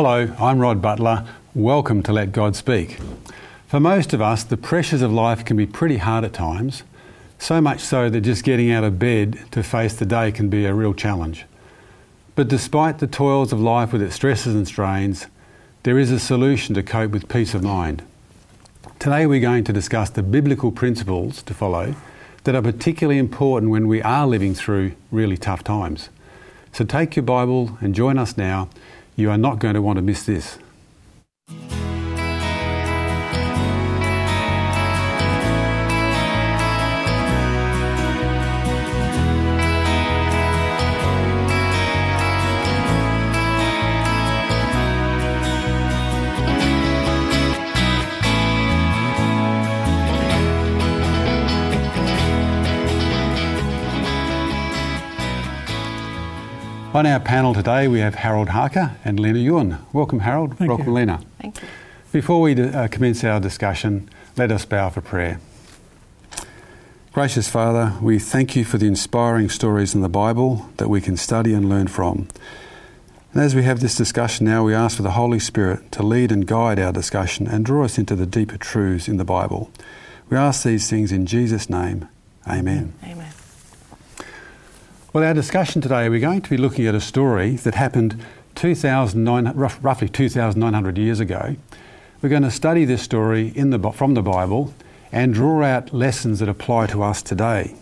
Hello, I'm Rod Butler. Welcome to Let God Speak. For most of us, the pressures of life can be pretty hard at times, so much so that just getting out of bed to face the day can be a real challenge. But despite the toils of life with its stresses and strains, there is a solution to cope with peace of mind. Today we're going to discuss the biblical principles to follow that are particularly important when we are living through really tough times. So take your Bible and join us now. You are not going to want to miss this. On our panel today, we have Harold Harker and Lena Yuan. Welcome, Harold. Thank Welcome, you. Lena. Thank you. Before we uh, commence our discussion, let us bow for prayer. Gracious Father, we thank you for the inspiring stories in the Bible that we can study and learn from. And as we have this discussion now, we ask for the Holy Spirit to lead and guide our discussion and draw us into the deeper truths in the Bible. We ask these things in Jesus' name. Amen. Amen. Well, our discussion today, we're going to be looking at a story that happened 2,900 rough- roughly 2,900 years ago. We're going to study this story the, from the Bible and draw out lessons that apply to us today.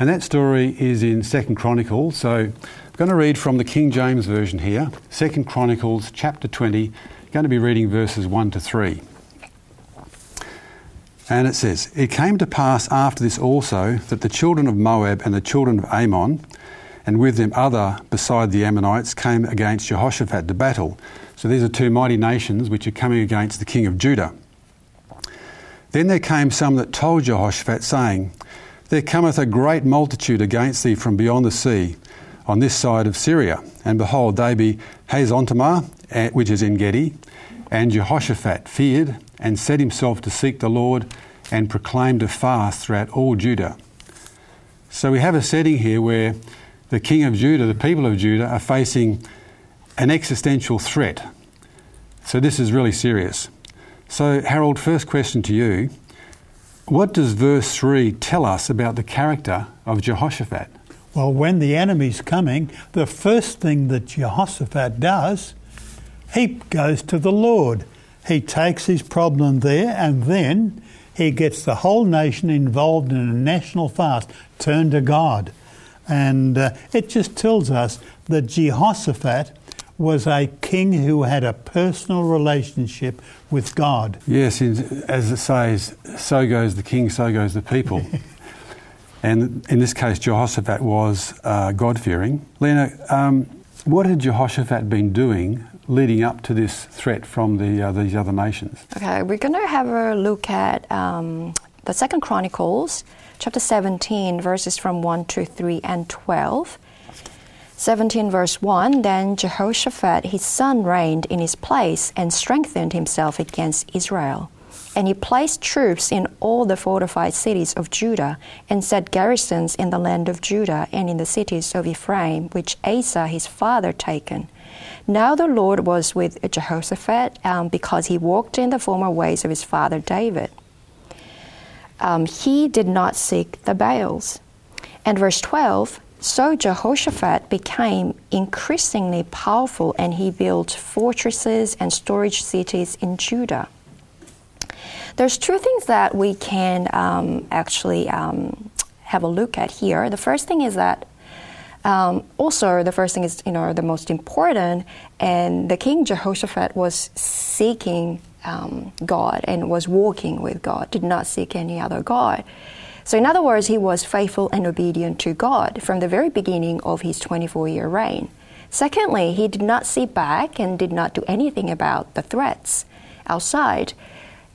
And that story is in Second Chronicles. So I'm going to read from the King James Version here, Second Chronicles chapter 20, I'm going to be reading verses 1 to 3. And it says, It came to pass after this also that the children of Moab and the children of Ammon, and with them other beside the Ammonites, came against Jehoshaphat to battle. So these are two mighty nations which are coming against the king of Judah. Then there came some that told Jehoshaphat, saying, There cometh a great multitude against thee from beyond the sea, on this side of Syria. And behold, they be Hazontamar, eh, which is Engedi. And Jehoshaphat feared and set himself to seek the Lord and proclaimed a fast throughout all Judah. So we have a setting here where the king of Judah, the people of Judah, are facing an existential threat. So this is really serious. So, Harold, first question to you. What does verse 3 tell us about the character of Jehoshaphat? Well, when the enemy's coming, the first thing that Jehoshaphat does, he goes to the Lord. He takes his problem there and then he gets the whole nation involved in a national fast, turn to God. And uh, it just tells us that Jehoshaphat was a king who had a personal relationship with God. Yes, in, as it says, so goes the king, so goes the people. and in this case, Jehoshaphat was uh, God fearing. Lena, um, what had Jehoshaphat been doing leading up to this threat from the, uh, these other nations? Okay, we're going to have a look at um, the Second Chronicles, chapter 17, verses from 1 to 3 and 12. 17 verse 1 Then Jehoshaphat his son reigned in his place and strengthened himself against Israel. And he placed troops in all the fortified cities of Judah, and set garrisons in the land of Judah and in the cities of Ephraim, which Asa his father taken. Now the Lord was with Jehoshaphat um, because he walked in the former ways of his father David. Um, he did not seek the Baals. And verse 12 So Jehoshaphat became increasingly powerful, and he built fortresses and storage cities in Judah. There's two things that we can um, actually um, have a look at here. The first thing is that um, also, the first thing is, you know, the most important, and the king Jehoshaphat was seeking um, God and was walking with God, did not seek any other God. So, in other words, he was faithful and obedient to God from the very beginning of his 24 year reign. Secondly, he did not sit back and did not do anything about the threats outside.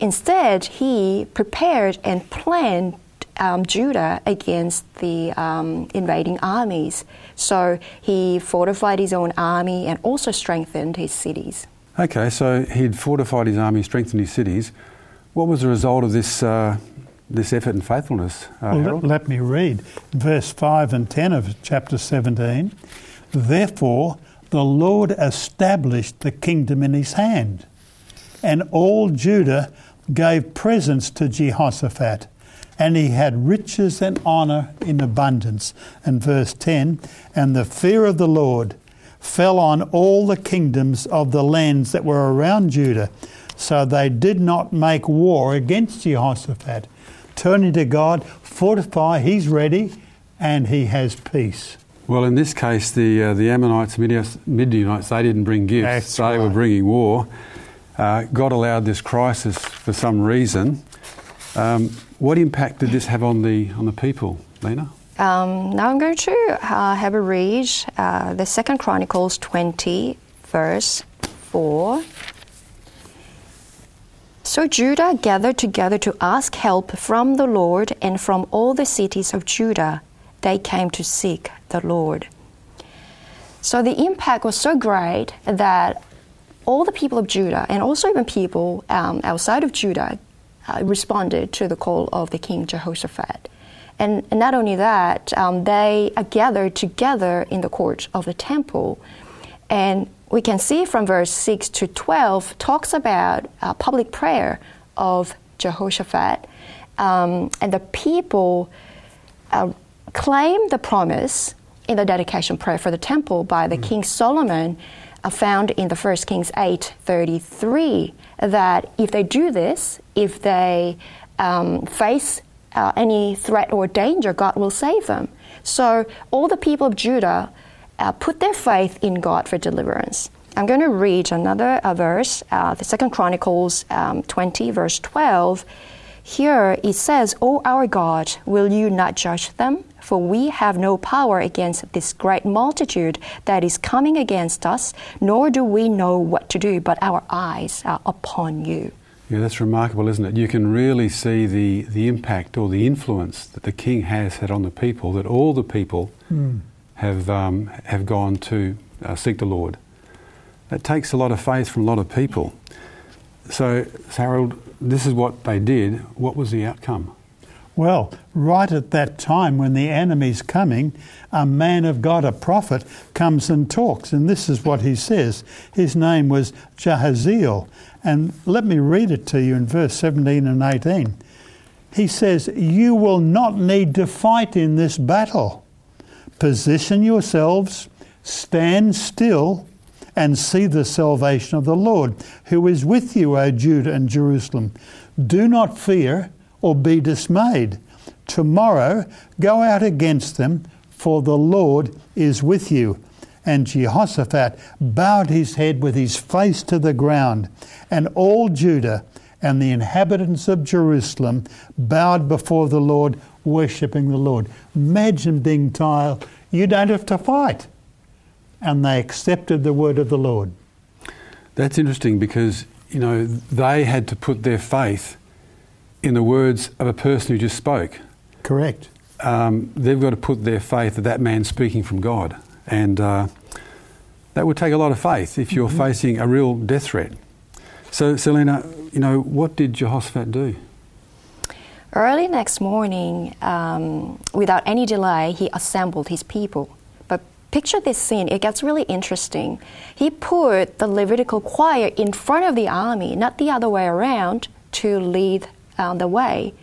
Instead, he prepared and planned um, Judah against the um, invading armies. So he fortified his own army and also strengthened his cities. Okay, so he'd fortified his army, strengthened his cities. What was the result of this, uh, this effort and faithfulness, uh, Well, let, let me read verse 5 and 10 of chapter 17. Therefore, the Lord established the kingdom in his hand. And all Judah gave presents to Jehoshaphat, and he had riches and honour in abundance. And verse 10 And the fear of the Lord fell on all the kingdoms of the lands that were around Judah, so they did not make war against Jehoshaphat. Turning to God, fortify, he's ready, and he has peace. Well, in this case, the uh, the Ammonites, Midianites, they didn't bring gifts; That's they right. were bringing war. Uh, God allowed this crisis for some reason. Um, what impact did this have on the on the people, Lena? Um, now I'm going to uh, have a read uh, the Second Chronicles 20, verse 4. So Judah gathered together to ask help from the Lord, and from all the cities of Judah they came to seek the Lord. So the impact was so great that all the people of Judah, and also even people um, outside of Judah, uh, responded to the call of the king Jehoshaphat. And, and not only that, um, they are gathered together in the court of the temple. And we can see from verse 6 to 12 talks about uh, public prayer of Jehoshaphat. Um, and the people uh, claim the promise in the dedication prayer for the temple by the King Solomon, found in the First Kings 8:33, that if they do this, if they um, face uh, any threat or danger, God will save them. So all the people of Judah uh, put their faith in God for deliverance. I'm going to read another uh, verse, uh, the Second Chronicles um, 20, verse 12. Here it says, O our God, will you not judge them? For we have no power against this great multitude that is coming against us, nor do we know what to do, but our eyes are upon you. Yeah, that's remarkable, isn't it? You can really see the, the impact or the influence that the king has had on the people, that all the people have, um, have gone to uh, seek the Lord. That takes a lot of faith from a lot of people. So, Harold, this is what they did. What was the outcome? Well, right at that time when the enemy's coming, a man of God, a prophet, comes and talks. And this is what he says. His name was Jahaziel. And let me read it to you in verse 17 and 18. He says, You will not need to fight in this battle. Position yourselves, stand still, and see the salvation of the Lord, who is with you, O Judah and Jerusalem. Do not fear or be dismayed. Tomorrow go out against them, for the Lord is with you. And Jehoshaphat bowed his head with his face to the ground, and all Judah and the inhabitants of Jerusalem bowed before the Lord, worshipping the Lord. Imagine being told, you don't have to fight. And they accepted the word of the Lord. That's interesting because, you know, they had to put their faith in the words of a person who just spoke. Correct. Um, they've got to put their faith that that man's speaking from God. And uh, that would take a lot of faith if you're facing a real death threat. So, Selena, you know, what did Jehoshaphat do? Early next morning, um, without any delay, he assembled his people. But picture this scene, it gets really interesting. He put the Levitical choir in front of the army, not the other way around, to lead uh, the way.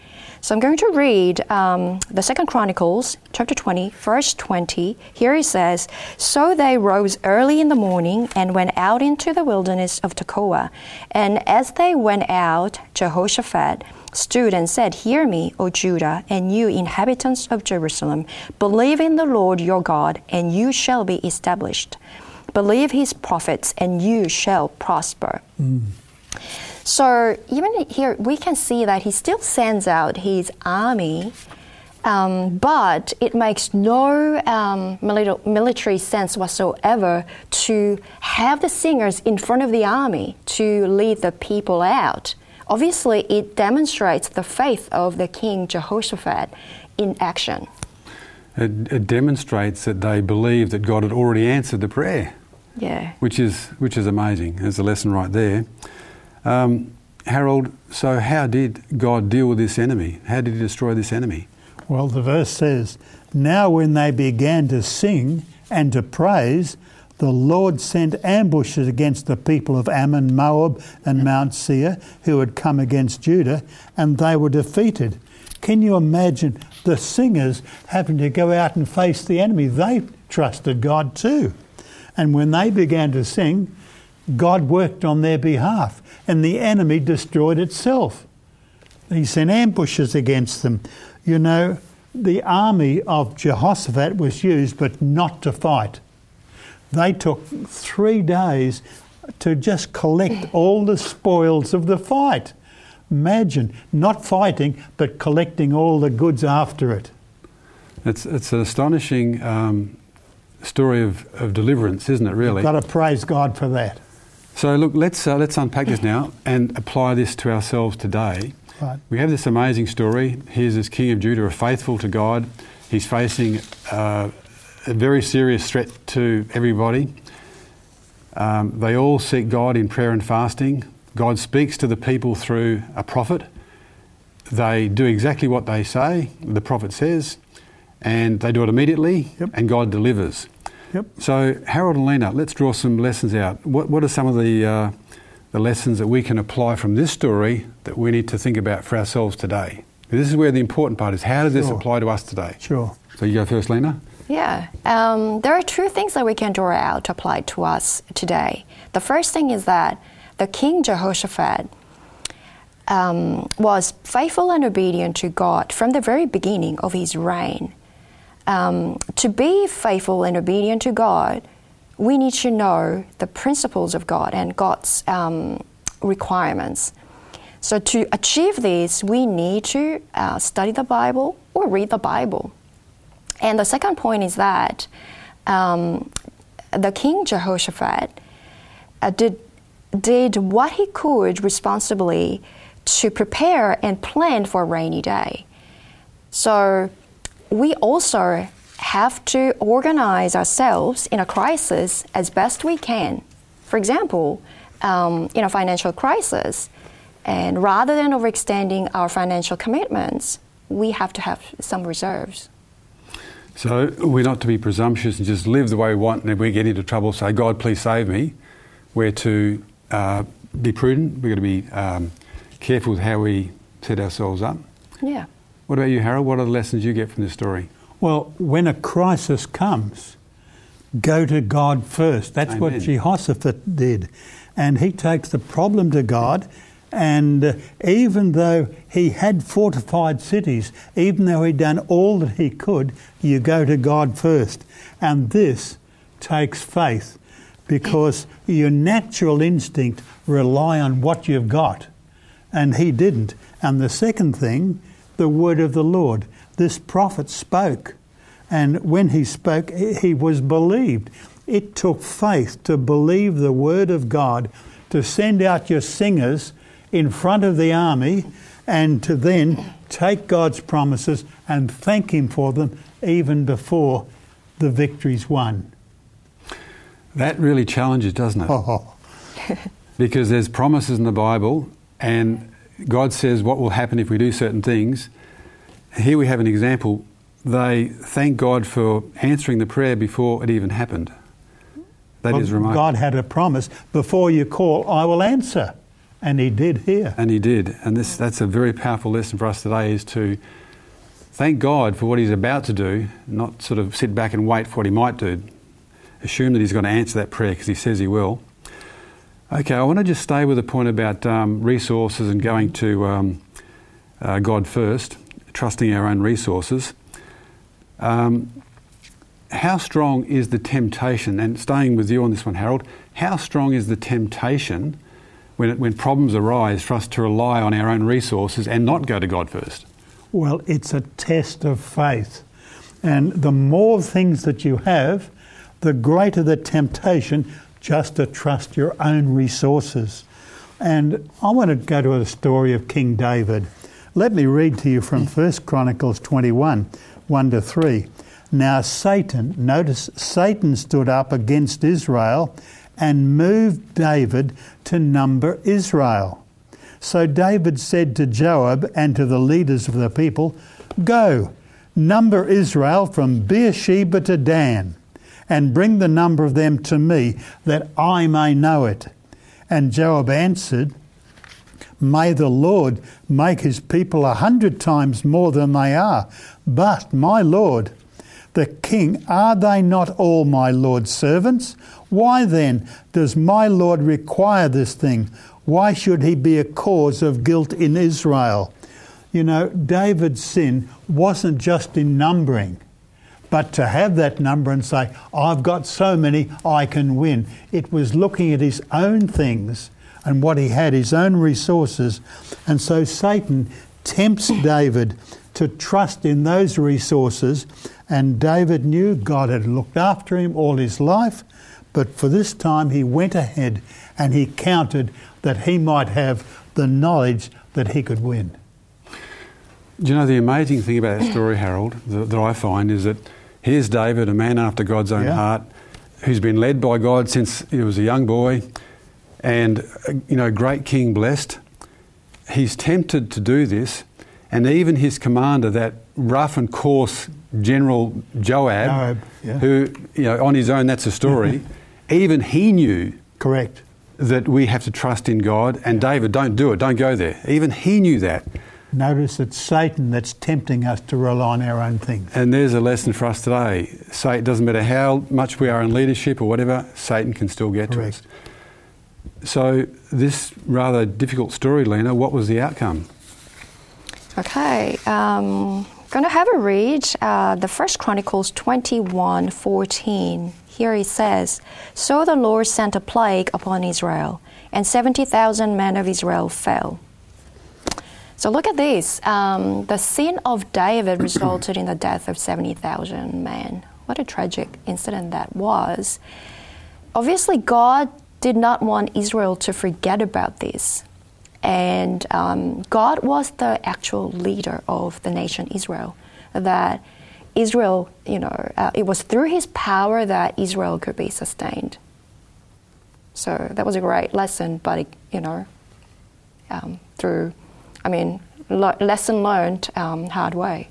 So I'm going to read um, the Second Chronicles, chapter 20, verse 20. Here it says, So they rose early in the morning and went out into the wilderness of Tekoa. And as they went out, Jehoshaphat stood and said, Hear me, O Judah, and you inhabitants of Jerusalem. Believe in the Lord your God, and you shall be established. Believe his prophets, and you shall prosper. So even here, we can see that he still sends out his army, um, but it makes no um, military sense whatsoever to have the singers in front of the army to lead the people out. Obviously, it demonstrates the faith of the king Jehoshaphat in action. It, it demonstrates that they believed that God had already answered the prayer, Yeah. which is, which is amazing. There's a lesson right there. Um, Harold, so how did God deal with this enemy? How did he destroy this enemy? Well, the verse says, Now when they began to sing and to praise, the Lord sent ambushes against the people of Ammon, Moab, and Mount Seir, who had come against Judah, and they were defeated. Can you imagine the singers having to go out and face the enemy? They trusted God too. And when they began to sing, God worked on their behalf, and the enemy destroyed itself. He sent ambushes against them. You know, the army of Jehoshaphat was used, but not to fight. They took three days to just collect all the spoils of the fight. Imagine not fighting, but collecting all the goods after it. It's, it's an astonishing um, story of, of deliverance, isn't it, really? Got to praise God for that. So, look, let's, uh, let's unpack this now and apply this to ourselves today. Right. We have this amazing story. Here's this king of Judah, faithful to God. He's facing uh, a very serious threat to everybody. Um, they all seek God in prayer and fasting. God speaks to the people through a prophet. They do exactly what they say, the prophet says, and they do it immediately, Yep. and God delivers. Yep. So, Harold and Lena, let's draw some lessons out. What, what are some of the, uh, the lessons that we can apply from this story that we need to think about for ourselves today? This is where the important part is. How does this apply to us today? Sure. So, you go first, Lena. Yeah, um, there are two things that we can draw out to apply to us today. The first thing is that the King Jehoshaphat um, was faithful and obedient to God from the very beginning of his reign. Um, to be faithful and obedient to God, we need to know the principles of God and God's um, requirements. So, to achieve this, we need to uh, study the Bible or read the Bible. And the second point is that um, the King Jehoshaphat uh, did, did what he could responsibly to prepare and plan for a rainy day. So we also have to organize ourselves in a crisis as best we can. For example, um, in a financial crisis, and rather than overextending our financial commitments, we have to have some reserves. So we're not to be presumptuous and just live the way we want, and if we get into trouble, say, God, please save me. We're to uh, be prudent. We've got to be um, careful with how we set ourselves up. Yeah. What about you, Harold? What are the lessons you get from this story? Well, when a crisis comes, go to God first. That's what Jehoshaphat did. And he takes the problem to God. And uh, even though he had fortified cities, even though he'd done all that he could, you go to God first. And this takes faith because your natural instinct rely on what you've got. And he didn't. And the second thing, the word of the Lord. This prophet spoke. And when he spoke, he was believed. It took faith to believe the word of God, to send out your singers in front of the army, and to then take God's promises and thank Him for them even before the victory's won. That really challenges, doesn't it? Oh, Because there's promises in the Bible, and God says what will happen if we do certain things. Here we have an example. They thank God for answering the prayer before it even happened. That is well, remarkable. God had a promise before you call, I will answer. And He did here. And he did. And this, that's a very powerful lesson for us today is to thank God for what he's about to do, not sort of sit back and wait for what he might do. Assume that he's going to answer that prayer because he says he will. Okay, I want to just stay with the point about um, resources and going to um, uh, God first, trusting our own resources. Um, how strong is the temptation, and staying with you on this one, Harold, how strong is the temptation when, when problems arise for us to rely on our own resources and not go to God first? Well, it's a test of faith. And the more things that you have, the greater the temptation just to trust your own resources. And I want to go to the story of King David. Let me read to you from 1 Chronicles 21 1 to 3. Now, Satan, notice Satan stood up against Israel and moved David to number Israel. So David said to Joab and to the leaders of the people, Go, number Israel from Beersheba to Dan. And bring the number of them to me, that I may know it. And Joab answered, May the Lord make his people a hundred times more than they are. But, my Lord, the king, are they not all my Lord's servants? Why then does my Lord require this thing? Why should he be a cause of guilt in Israel? You know, David's sin wasn't just in numbering, but to have that number and say, I've got so many, I can win. It was looking at his own things and what he had, his own resources. And so Satan tempts David to trust in those resources. And David knew God had looked after him all his life, but for this time he went ahead and he counted that he might have the knowledge that he could win. Do you know the amazing thing about that story, Harold, that, that I find is that here's David, a man after God's own Yeah. heart, who's been led by God since he was a young boy, and you know, great king blessed. He's tempted to do this, and even his commander, that rough and coarse General Joab, Joab, yeah. who you know, on his own, that's a story. even he knew Correct. that we have to trust in God, and David, don't do it, don't go there. Even he knew that. Notice it's Satan that's tempting us to rely on our own things. And there's a lesson for us today. Say it doesn't matter how much we are in leadership or whatever, Satan can still get Correct. to us. So this rather difficult story, Lena, what was the outcome? Okay, um, going to have a read uh, the First Chronicles 21 14. Here it says, So the Lord sent a plague upon Israel, and 70,000 men of Israel fell. So look at this. Um, the sin of David resulted in the death of 70,000 men. What a tragic incident that was. Obviously, God did not want Israel to forget about this. And um, God was the actual leader of the nation Israel. That Israel, you know, uh, it was through his power that Israel could be sustained. So that was a great lesson, but, it, you know, um, through, I mean, lo- lesson learned um, hard way.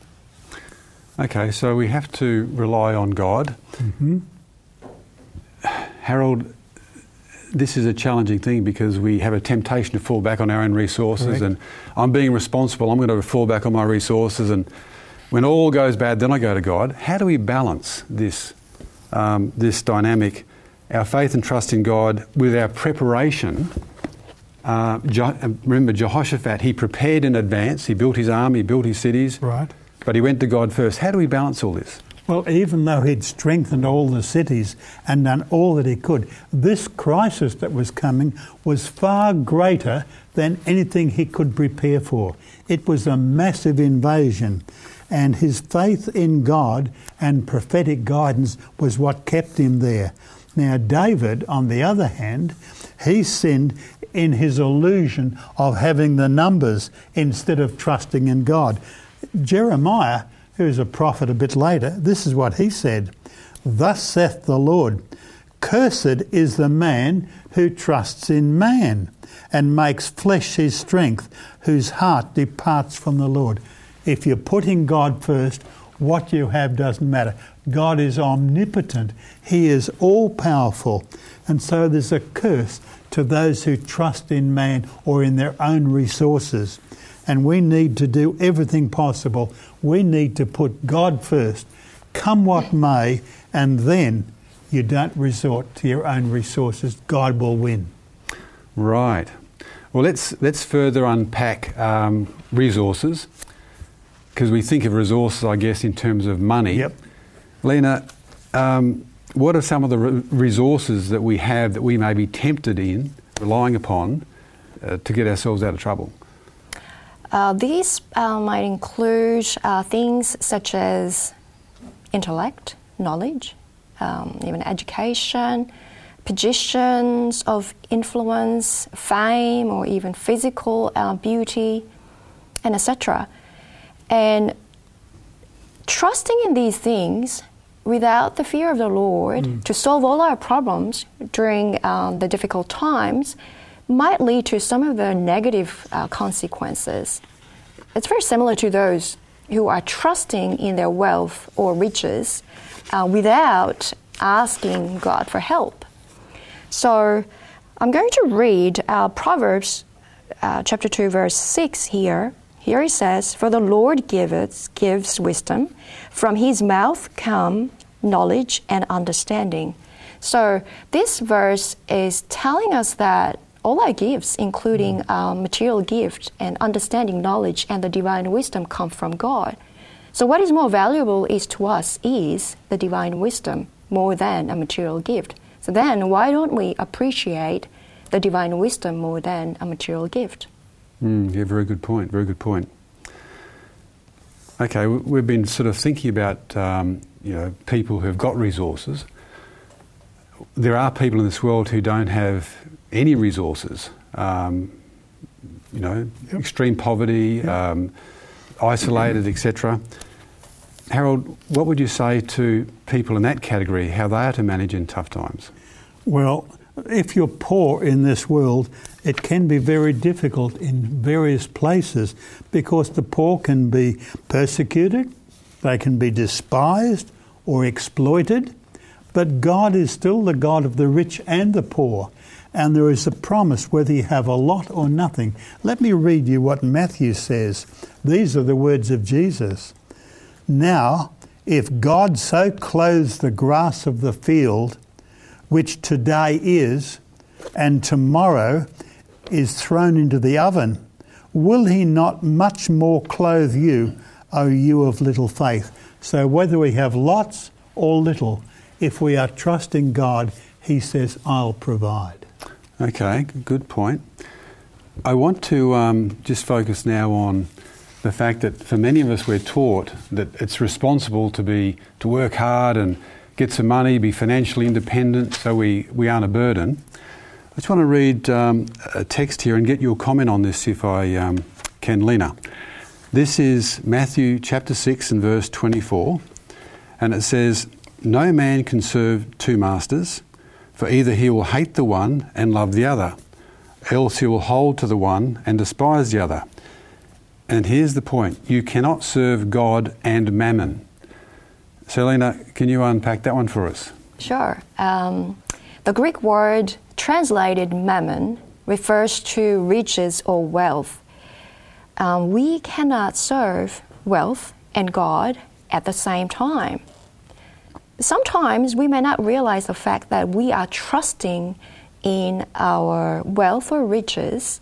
Okay, so we have to rely on God. Harold, this is a challenging thing because we have a temptation to fall back on our own resources, Correct. and I'm being responsible. I'm going to fall back on my resources, and when all goes bad, then I go to God. How do we balance this um, this dynamic, our faith and trust in God, with our preparation? Uh, Je- uh, remember Jehoshaphat, he prepared in advance. He built his army, he built his cities, Right. but he went to God first. How do we balance all this? Well, even though he'd strengthened all the cities and done all that he could, this crisis that was coming was far greater than anything he could prepare for. It was a massive invasion, and his faith in God and prophetic guidance was what kept him there. Now, David, on the other hand, he sinned in his illusion of having the numbers instead of trusting in God. Jeremiah, who's a prophet a bit later, this is what he said Thus saith the Lord, Cursed is the man who trusts in man and makes flesh his strength, whose heart departs from the Lord. If you're putting God first, what you have doesn't matter. God is omnipotent, He is all powerful. And so there's a curse to those who trust in man or in their own resources. And we need to do everything possible. We need to put God first, come what may, and then you don't resort to your own resources. God will win. Right. Well, let's let's further unpack um, resources because we think of resources, I guess, in terms of money. Yep. Lena, um, what are some of the re- resources that we have that we may be tempted in relying upon uh, to get ourselves out of trouble? Uh, these uh, might include uh, things such as intellect, knowledge, um, even education, positions of influence, fame, or even physical uh, beauty, and etc. And trusting in these things without the fear of the Lord to solve all our problems during um, the difficult times might lead to some of the negative uh, consequences. It's very similar to those who are trusting in their wealth or riches uh, without asking God for help. So I'm going to read uh, Proverbs uh, chapter 2, verse 6 here. Here it says, For the Lord giveth, gives wisdom, from his mouth come knowledge and understanding. So this verse is telling us that all our gifts, including um, material gift and understanding knowledge and the divine wisdom, come from God. So what is more valuable is to us is the divine wisdom more than a material gift. So then why don't we appreciate the divine wisdom more than a material gift? Mm, yeah, very good point. Very good point. Okay, we've been sort of thinking about um, you know people who've got resources. There are people in this world who don't have any resources. Um, you know, yep. extreme poverty, yep. um, isolated, etc. Harold, what would you say to people in that category, how they are to manage in tough times? Well, if you're poor in this world, it can be very difficult in various places because the poor can be persecuted, they can be despised or exploited, but God is still the God of the rich and the poor. And there is a promise whether you have a lot or nothing. Let me read you what Matthew says. These are the words of Jesus. Now, if God so clothes the grass of the field, which today is, and tomorrow is thrown into the oven, will he not much more clothe you, O you of little faith? So, whether we have lots or little, if we are trusting God, he says, I'll provide. Okay, good point. I want to um, just focus now on the fact that for many of us we're taught that it's responsible to be to work hard and get some money, be financially independent, so we, we aren't a burden. I just want to read um, a text here and get your comment on this if I um, can, Lena. This is Matthew chapter 6 and verse 24, and it says, No man can serve two masters, for either he will hate the one and love the other, else he will hold to the one and despise the other. And here's the point you cannot serve God and mammon. Selena, can you unpack that one for us? Sure. Um, the Greek word translated mammon refers to riches or wealth. Um, we cannot serve wealth and God at the same time. Sometimes we may not realize the fact that we are trusting in our wealth or riches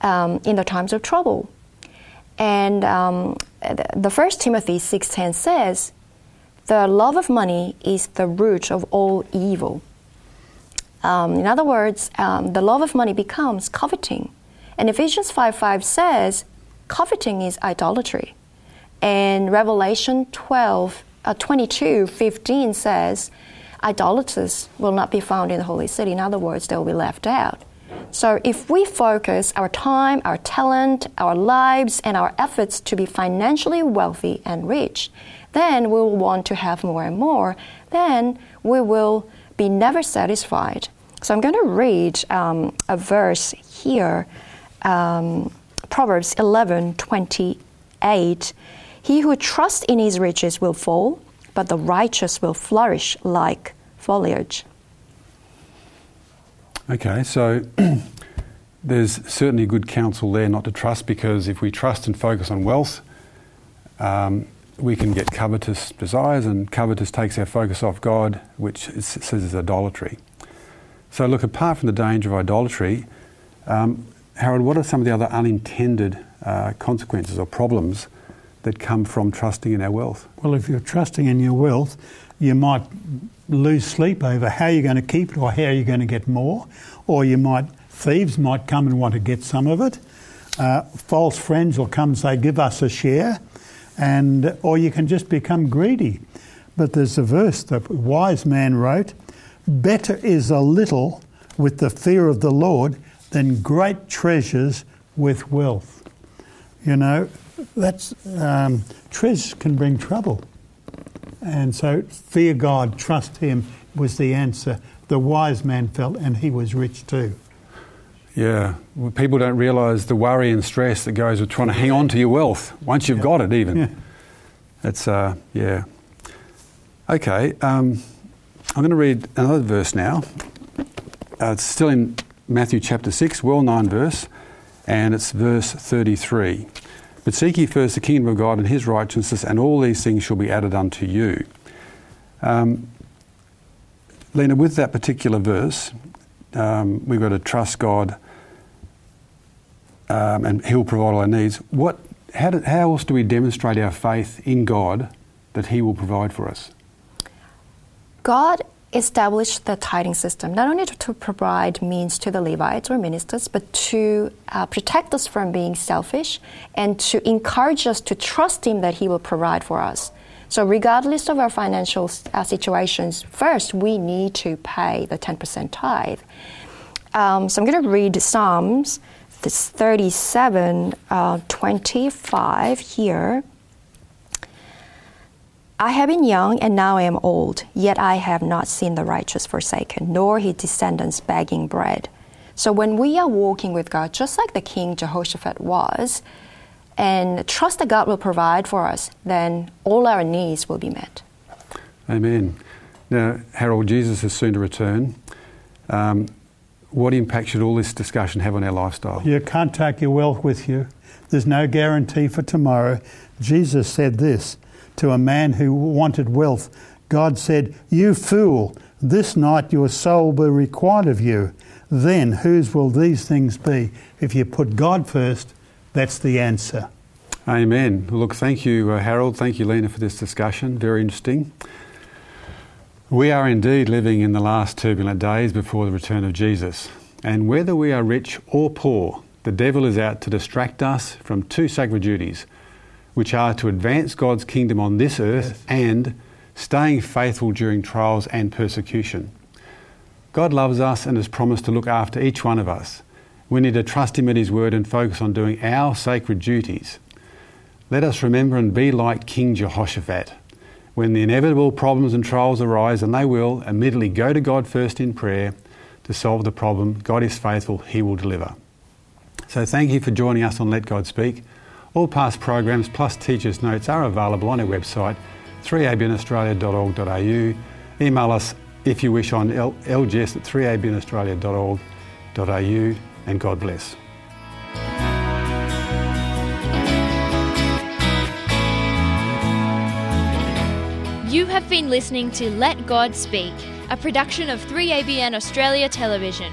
um, in the times of trouble. And um, the First Timothy 6:10 says, the love of money is the root of all evil. Um, in other words, um, the love of money becomes coveting. And Ephesians 5 5 says, coveting is idolatry. And Revelation 12, uh, 22 15 says, idolaters will not be found in the holy city. In other words, they will be left out. So, if we focus our time, our talent, our lives, and our efforts to be financially wealthy and rich, then we will want to have more and more. Then we will be never satisfied. So I'm going to read um, a verse here, um, Proverbs 11 28. He who trusts in his riches will fall, but the righteous will flourish like foliage. Okay, so there's certainly good counsel there not to trust because if we trust and focus on wealth, um, we can get covetous desires, and covetous takes our focus off God, which it says is idolatry. So, look, apart from the danger of idolatry, um, Harold, what are some of the other unintended uh, consequences or problems that come from trusting in our wealth? Well, if you're trusting in your wealth, you might lose sleep over how you're going to keep it or how you're going to get more, or you might thieves might come and want to get some of it. Uh, false friends will come and say, "Give us a share," and or you can just become greedy. But there's a verse the wise man wrote, "Better is a little with the fear of the Lord than great treasures with wealth." You know, that's um, treasures can bring trouble, and so fear God, trust Him was the answer. The wise man felt, and he was rich too. Yeah, well, people don't realise the worry and stress that goes with trying to hang on to your wealth once you've yeah. got it. Even yeah. it's uh, yeah. Okay, um, I'm going to read another verse now. Uh, it's still in Matthew chapter 6, well known verse, and it's verse 33. But seek ye first the kingdom of God and his righteousness, and all these things shall be added unto you. Um, Lena, with that particular verse, um, we've got to trust God um, and He'll provide all our needs. What, how, how else do we demonstrate our faith in God that He will provide for us? God established the tithing system not only to provide means to the Levites or ministers, but to uh, protect us from being selfish and to encourage us to trust Him that He will provide for us. So, regardless of our financial uh, situations, first we need to pay the 10% tithe. Um, so, I'm going to read Psalms this 37 uh, 25 here. I have been young and now I am old, yet I have not seen the righteous forsaken, nor his descendants begging bread. So when we are walking with God, just like the king Jehoshaphat was, and trust that God will provide for us, then all our needs will be met. Amen. Now, Harold, Jesus is soon to return. Um, what impact should all this discussion have on our lifestyle? You can't take your wealth with you. There's no guarantee for tomorrow. Jesus said this to a man who wanted wealth. God said, You fool, this night your soul will be required of you. Then whose will these things be? If you put God first, that's the answer. Amen. Look, thank you, uh, Harold. Thank you, Lena, for this discussion. Very interesting. We are indeed living in the last turbulent days before the return of Jesus. And whether we are rich or poor, the devil is out to distract us from two sacred duties, which are to advance God's kingdom on this earth yes. and staying faithful during trials and persecution. God loves us and has promised to look after each one of us. We need to trust Him at His word and focus on doing our sacred duties. Let us remember and be like King Jehoshaphat. When the inevitable problems and trials arise, and they will, immediately go to God first in prayer to solve the problem. God is faithful, He will deliver. So thank you for joining us on Let God Speak. All past programs plus teachers' notes are available on our website 3abnaustralia.org.au. Email us if you wish on lgs at 3abnaustralia.org.au and God bless. You have been listening to Let God Speak, a production of 3ABN Australia Television.